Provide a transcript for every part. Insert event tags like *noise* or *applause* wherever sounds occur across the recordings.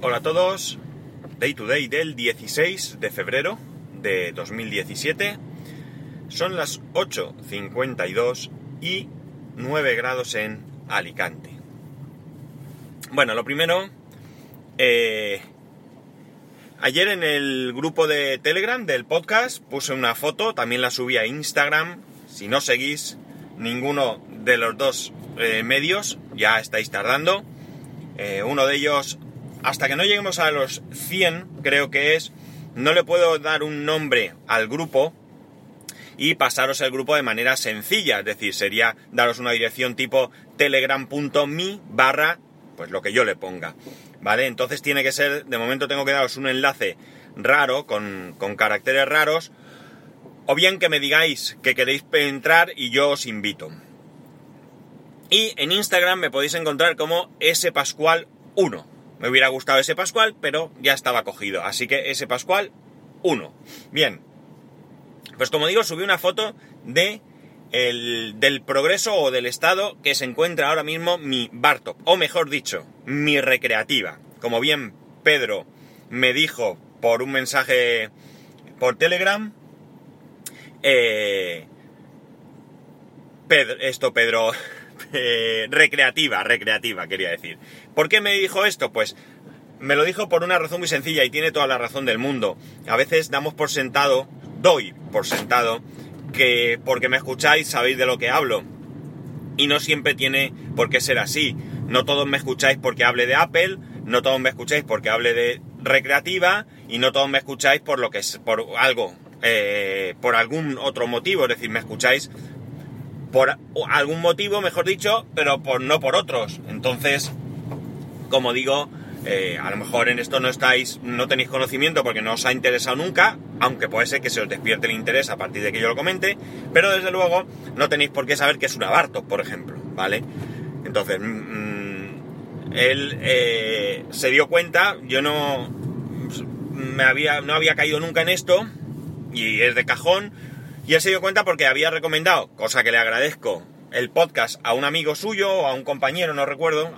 Hola a todos, Day to Day del 16 de febrero de 2017. Son las 8.52 y 9 grados en Alicante. Bueno, lo primero, eh, ayer en el grupo de Telegram del podcast puse una foto, también la subí a Instagram. Si no seguís ninguno de los dos eh, medios, ya estáis tardando. Eh, uno de ellos hasta que no lleguemos a los 100, creo que es, no le puedo dar un nombre al grupo y pasaros el grupo de manera sencilla, es decir, sería daros una dirección tipo telegram.me barra, pues lo que yo le ponga, ¿vale? Entonces tiene que ser, de momento tengo que daros un enlace raro, con, con caracteres raros, o bien que me digáis que queréis entrar y yo os invito. Y en Instagram me podéis encontrar como spascual1. Me hubiera gustado ese Pascual, pero ya estaba cogido. Así que ese Pascual, 1. Bien. Pues como digo, subí una foto de del progreso o del estado que se encuentra ahora mismo mi Bartop. O mejor dicho, mi recreativa. Como bien Pedro me dijo por un mensaje por Telegram. Eh, Pedro, esto Pedro, eh, recreativa, recreativa, quería decir. ¿Por qué me dijo esto? Pues me lo dijo por una razón muy sencilla y tiene toda la razón del mundo. A veces damos por sentado, doy por sentado, que porque me escucháis sabéis de lo que hablo. Y no siempre tiene por qué ser así. No todos me escucháis porque hable de Apple, no todos me escucháis porque hable de recreativa y no todos me escucháis por lo que es, por algo, eh, por algún otro motivo. Es decir, me escucháis por algún motivo, mejor dicho, pero por, no por otros. Entonces, como digo, eh, a lo mejor en esto no estáis, no tenéis conocimiento porque no os ha interesado nunca, aunque puede ser que se os despierte el interés a partir de que yo lo comente, pero desde luego no tenéis por qué saber que es un abarto, por ejemplo, ¿vale? Entonces, mm, él eh, se dio cuenta, yo no me había, no había caído nunca en esto, y es de cajón, y él se dio cuenta porque había recomendado, cosa que le agradezco, el podcast a un amigo suyo o a un compañero, no recuerdo.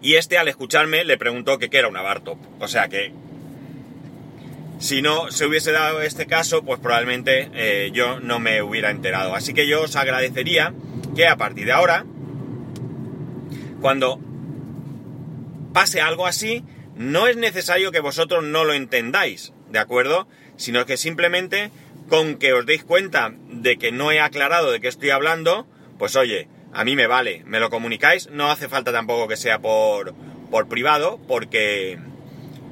Y este al escucharme le preguntó que qué era un Abartop. O sea que si no se hubiese dado este caso, pues probablemente eh, yo no me hubiera enterado. Así que yo os agradecería que a partir de ahora, cuando pase algo así, no es necesario que vosotros no lo entendáis, ¿de acuerdo? Sino que simplemente con que os deis cuenta de que no he aclarado de qué estoy hablando, pues oye, a mí me vale, me lo comunicáis, no hace falta tampoco que sea por, por privado, porque,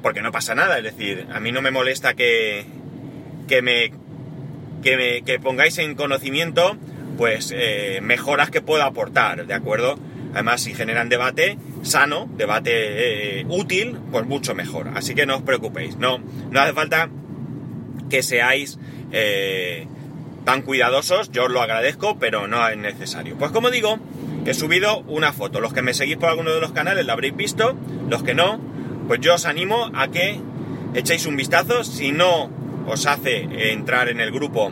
porque no pasa nada, es decir, a mí no me molesta que, que, me, que, me, que pongáis en conocimiento pues eh, mejoras que puedo aportar, ¿de acuerdo? Además, si generan debate sano, debate eh, útil, pues mucho mejor. Así que no os preocupéis, no, no hace falta que seáis eh, tan cuidadosos, yo os lo agradezco, pero no es necesario. Pues como digo, he subido una foto. Los que me seguís por alguno de los canales la habréis visto, los que no, pues yo os animo a que echéis un vistazo. Si no os hace entrar en el grupo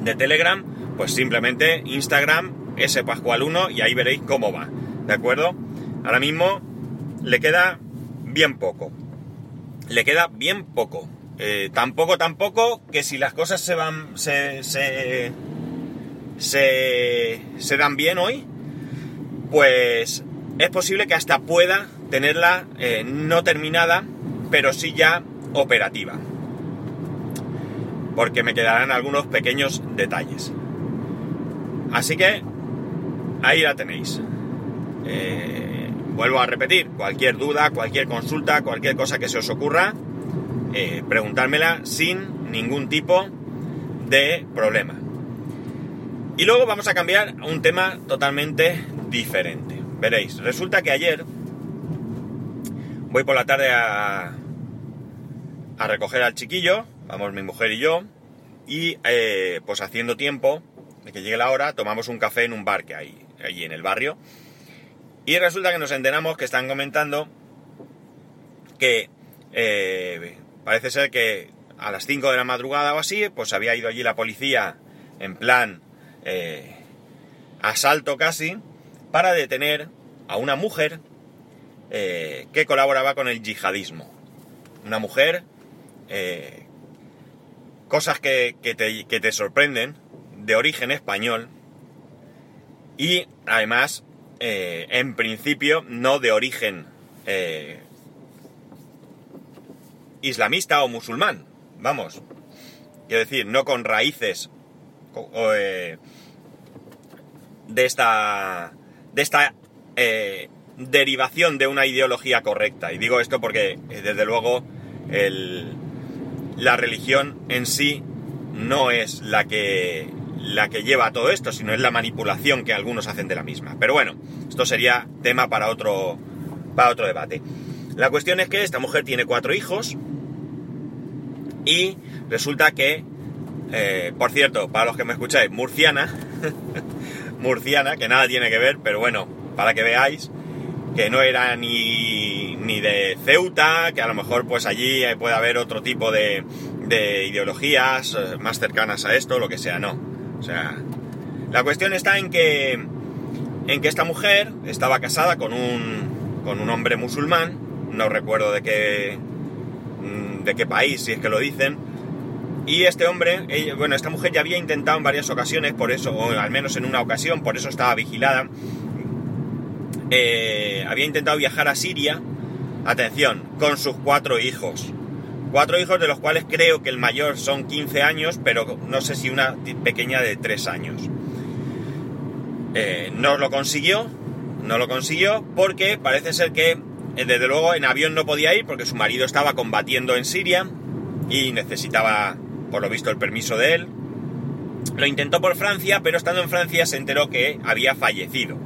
de Telegram, pues simplemente Instagram spascual1 y ahí veréis cómo va. ¿De acuerdo? Ahora mismo le queda bien poco. Le queda bien poco. Eh, tampoco, tampoco que si las cosas se van, se, se, dan bien hoy, pues es posible que hasta pueda tenerla eh, no terminada, pero sí ya operativa. Porque me quedarán algunos pequeños detalles. Así que ahí la tenéis. Eh, vuelvo a repetir, cualquier duda, cualquier consulta, cualquier cosa que se os ocurra, eh, preguntármela sin ningún tipo de problema. Y luego vamos a cambiar a un tema totalmente diferente. Veréis, resulta que ayer voy por la tarde a, a recoger al chiquillo, vamos mi mujer y yo, y eh, pues haciendo tiempo de que llegue la hora, tomamos un café en un bar que hay allí en el barrio. Y resulta que nos enteramos que están comentando que eh, Parece ser que a las 5 de la madrugada o así, pues había ido allí la policía en plan eh, asalto casi, para detener a una mujer eh, que colaboraba con el yihadismo. Una mujer, eh, cosas que, te, que te sorprenden, de origen español y además, en principio, no de origen islamista o musulmán. Vamos, quiero decir, no con raíces de esta, de esta eh, derivación de una ideología correcta. Y digo esto porque, eh, desde luego, la religión en sí no es la que, la que lleva a todo esto, sino es la manipulación que algunos hacen de la misma. Pero bueno, esto sería tema para otro, para otro debate. La cuestión es que esta mujer tiene cuatro hijos y resulta que, eh, por cierto, para los que me escucháis, murciana, *laughs* murciana, que nada tiene que ver, pero bueno, para que veáis que no era ni, ni de Ceuta, que a lo mejor pues allí puede haber otro tipo de, de ideologías eh, más cercanas a esto, lo que sea, no. O sea, la cuestión está en que, en que esta mujer estaba casada con un, con un hombre musulmán, no recuerdo de qué, de qué país, si es que lo dicen, y este hombre, bueno, esta mujer ya había intentado en varias ocasiones, por eso, o al menos en una ocasión, por eso estaba vigilada, eh, había intentado viajar a Siria, atención, con sus cuatro hijos. Cuatro hijos de los cuales creo que el mayor son 15 años, pero no sé si una pequeña de 3 años. Eh, no lo consiguió, no lo consiguió porque parece ser que desde luego en avión no podía ir porque su marido estaba combatiendo en Siria y necesitaba por lo visto el permiso de él. Lo intentó por Francia, pero estando en Francia se enteró que había fallecido.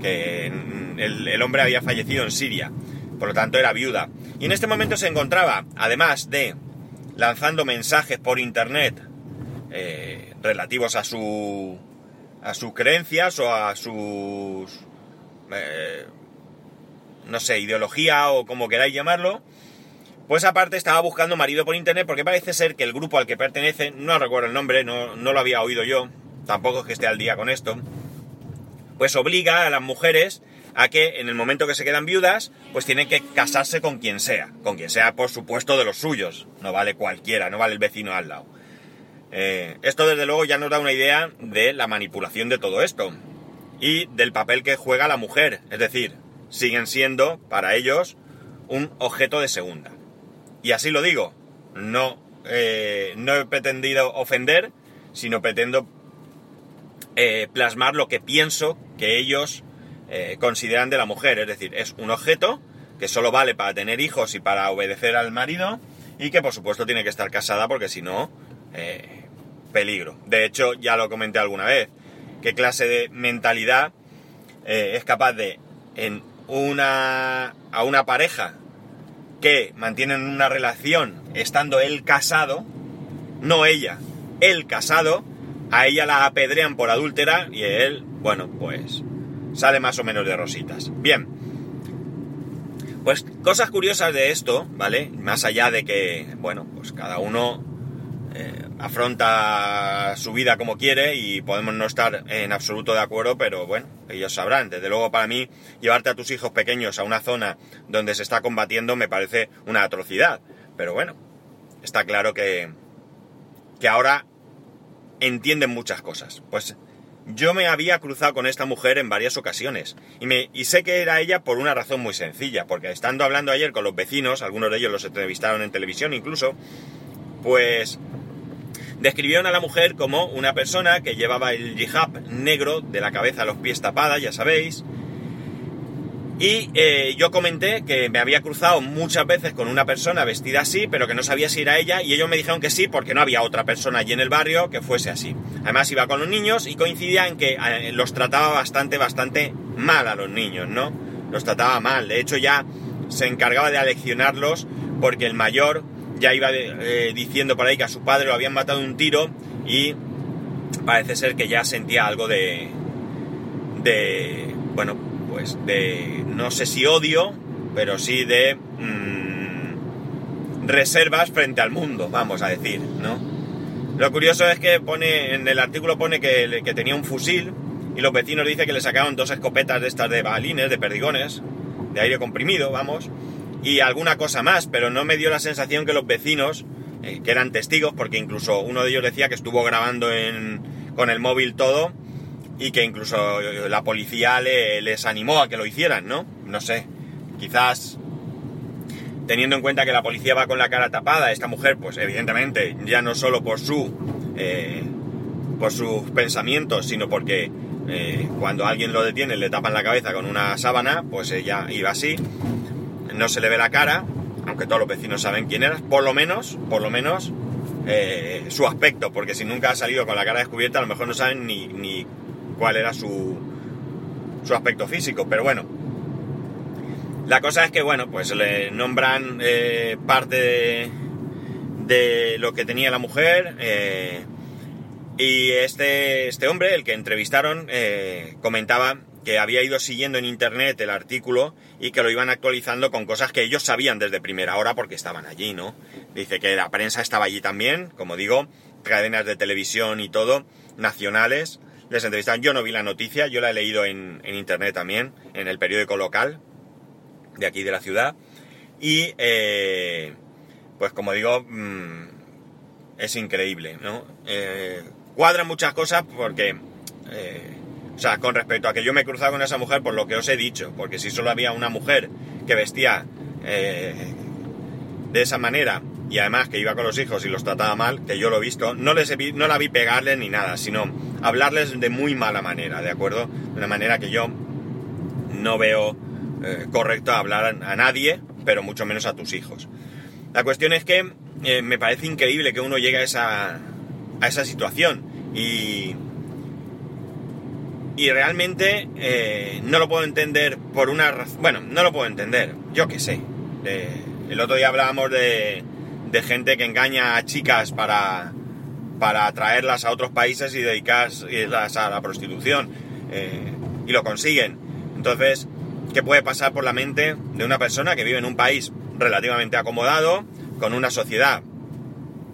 Que el, hombre había fallecido en Siria. Por lo tanto era viuda. Y en este momento se encontraba, además de lanzando mensajes por internet eh, relativos a su a sus creencias o a sus eh, no sé ideología o como queráis llamarlo pues aparte estaba buscando marido por internet porque parece ser que el grupo al que pertenece, no recuerdo el nombre, no, lo había oído yo, tampoco es que esté al día con esto, pues obliga a las mujeres a que en el momento que se quedan viudas, pues tienen que casarse con quien sea, con quien sea por supuesto de los suyos, no vale cualquiera, no vale el vecino al lado. Eh, esto desde luego ya nos da una idea de la manipulación de todo esto y del papel que juega la mujer, es decir, siguen siendo para ellos un objeto de segunda. Y así lo digo, no, eh, no he pretendido ofender, sino pretendo eh, plasmar lo que pienso que ellos eh, consideran de la mujer. Es decir, es un objeto que solo vale para tener hijos y para obedecer al marido y que por supuesto tiene que estar casada porque si no, peligro. De hecho, ya lo comenté alguna vez, qué clase de mentalidad es capaz de en una a una pareja que mantienen una relación estando él casado, no ella, él casado, a ella la apedrean por adúltera y él, bueno, pues sale más o menos de rositas. Bien, pues cosas curiosas de esto, ¿vale? Más allá de que, bueno, pues cada uno eh, afronta su vida como quiere y podemos no estar en absoluto de acuerdo, pero bueno, ellos sabrán. Desde luego para mí, llevarte a tus hijos pequeños a una zona donde se está combatiendo me parece una atrocidad. Pero bueno, está claro que, que ahora entienden muchas cosas. Pues yo me había cruzado con esta mujer en varias ocasiones y, me, y sé que era ella por una razón muy sencilla, porque estando hablando ayer con los vecinos, algunos de ellos los entrevistaron en televisión incluso, pues describieron a la mujer como una persona que llevaba el hijab negro de la cabeza a los pies tapada, ya sabéis. Y eh, yo comenté que me había cruzado muchas veces con una persona vestida así, pero que no sabía si era ella, y ellos me dijeron que sí, porque no había otra persona allí en el barrio que fuese así. Además iba con los niños y coincidía en que eh, los trataba bastante, bastante mal a los niños, ¿no? Los trataba mal. De hecho ya se encargaba de aleccionarlos porque el mayor ya iba eh, diciendo por ahí que a su padre lo habían matado un tiro y parece ser que ya sentía algo de, de, bueno, pues de, no sé si odio, pero sí de mm, reservas frente al mundo, vamos a decir, ¿no? Lo curioso es que pone, en el artículo pone que, que tenía un fusil y los vecinos dicen que le sacaron dos escopetas de estas de balines, de perdigones, de aire comprimido, vamos, y alguna cosa más, pero no me dio la sensación que los vecinos, eh, que eran testigos, porque incluso uno de ellos decía que estuvo grabando con el móvil todo y que incluso la policía les animó a que lo hicieran, ¿no? No sé, quizás teniendo en cuenta que la policía va con la cara tapada, esta mujer, pues evidentemente, ya no solo por su eh, por sus pensamientos, sino porque eh, cuando alguien lo detiene le tapan la cabeza con una sábana, pues ella iba así, no se le ve la cara, aunque todos los vecinos saben quién era, por lo menos, por lo menos eh, su aspecto, porque si nunca ha salido con la cara descubierta, a lo mejor no saben ni, ni cuál era su, su aspecto físico, pero bueno. La cosa es que, bueno, pues le nombran eh, parte de, lo que tenía la mujer. Eh, y este, este hombre, el que entrevistaron, comentaba que había ido siguiendo en internet el artículo y que lo iban actualizando con cosas que ellos sabían desde primera hora porque estaban allí, ¿no? Dice que la prensa estaba allí también, como digo, cadenas de televisión y todo, nacionales, les entrevistaron. Yo no vi la noticia, yo la he leído en, internet también, en el periódico local de aquí de la ciudad. Y, eh, pues como digo, mm, es increíble, ¿no? Eh, cuadran muchas cosas porque, eh, o sea, con respecto a que yo me he cruzado con esa mujer por lo que os he dicho, porque si solo había una mujer que vestía de esa manera y además que iba con los hijos y los trataba mal, que yo lo he visto, no, les no la vi pegarles ni nada, sino hablarles de muy mala manera, ¿de acuerdo? De una manera que yo no veo eh, correcto hablar a, nadie, pero mucho menos a tus hijos. La cuestión es que eh, me parece increíble que uno llegue a esa, a esa situación y, y realmente eh, no lo puedo entender por una razón, bueno, no lo puedo entender, yo qué sé. el otro día hablábamos de de gente que engaña a chicas para, para traerlas a otros países y dedicarlas a la prostitución. Eh, y lo consiguen. Entonces, ¿qué puede pasar por la mente de una persona que vive en un país relativamente acomodado, con una sociedad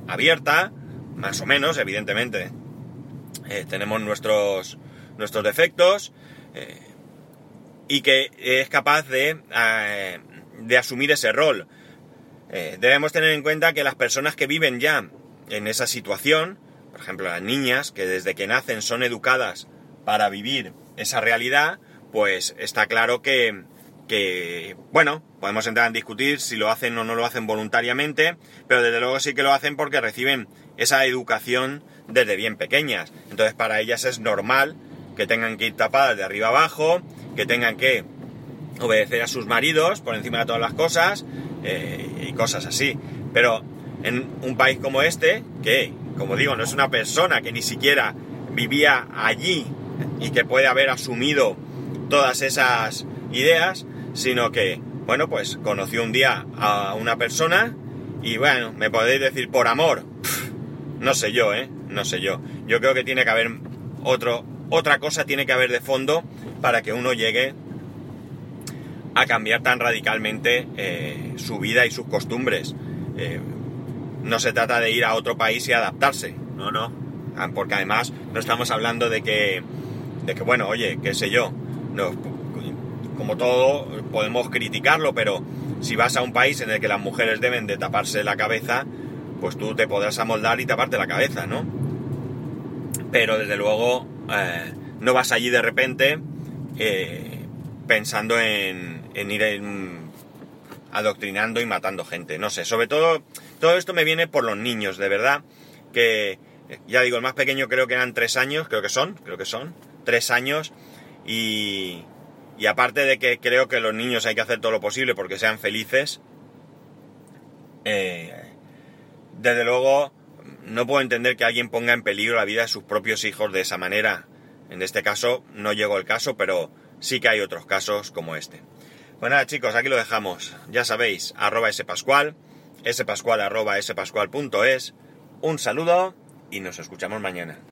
abierta, más o menos, evidentemente? Eh, tenemos nuestros, nuestros defectos eh, y que es capaz de, de asumir ese rol. Eh, debemos tener en cuenta que las personas que viven ya en esa situación, por ejemplo las niñas, que desde que nacen son educadas para vivir esa realidad, pues está claro que, que, bueno, podemos entrar en discutir si lo hacen o no lo hacen voluntariamente, pero desde luego sí que lo hacen porque reciben esa educación desde bien pequeñas. Entonces para ellas es normal que tengan que ir tapadas de arriba abajo, que tengan que obedecer a sus maridos por encima de todas las cosas, eh, y cosas así. Pero en un país como este, que, como digo, no es una persona que ni siquiera vivía allí y que puede haber asumido todas esas ideas, sino que, bueno, pues conoció un día a una persona y bueno, me podéis decir por amor, no sé yo, ¿eh? No sé yo. Yo creo que tiene que haber otro, otra cosa tiene que haber de fondo para que uno llegue a cambiar tan radicalmente eh, su vida y sus costumbres. Eh, no se trata de ir a otro país y adaptarse, no, no, ah, porque además no estamos hablando de que, de que bueno, oye, qué sé yo, como todo podemos criticarlo, pero si vas a un país en el que las mujeres deben de taparse la cabeza, pues tú te podrás amoldar y taparte la cabeza, ¿no? Pero desde luego eh, no vas allí de repente pensando en, en ir adoctrinando y matando gente. No sé, sobre todo, todo esto me viene por los niños, de verdad, que ya digo, el más pequeño creo que eran tres años, creo que son, creo que son, tres años, y, y aparte de que creo que los niños hay que hacer todo lo posible porque sean felices, eh, desde luego no puedo entender que alguien ponga en peligro la vida de sus propios hijos de esa manera. En este caso no llegó el caso, pero sí que hay otros casos como este. Pues nada chicos, aquí lo dejamos. Ya sabéis, arroba spascual, spascual arroba spascual.es. Un saludo y nos escuchamos mañana.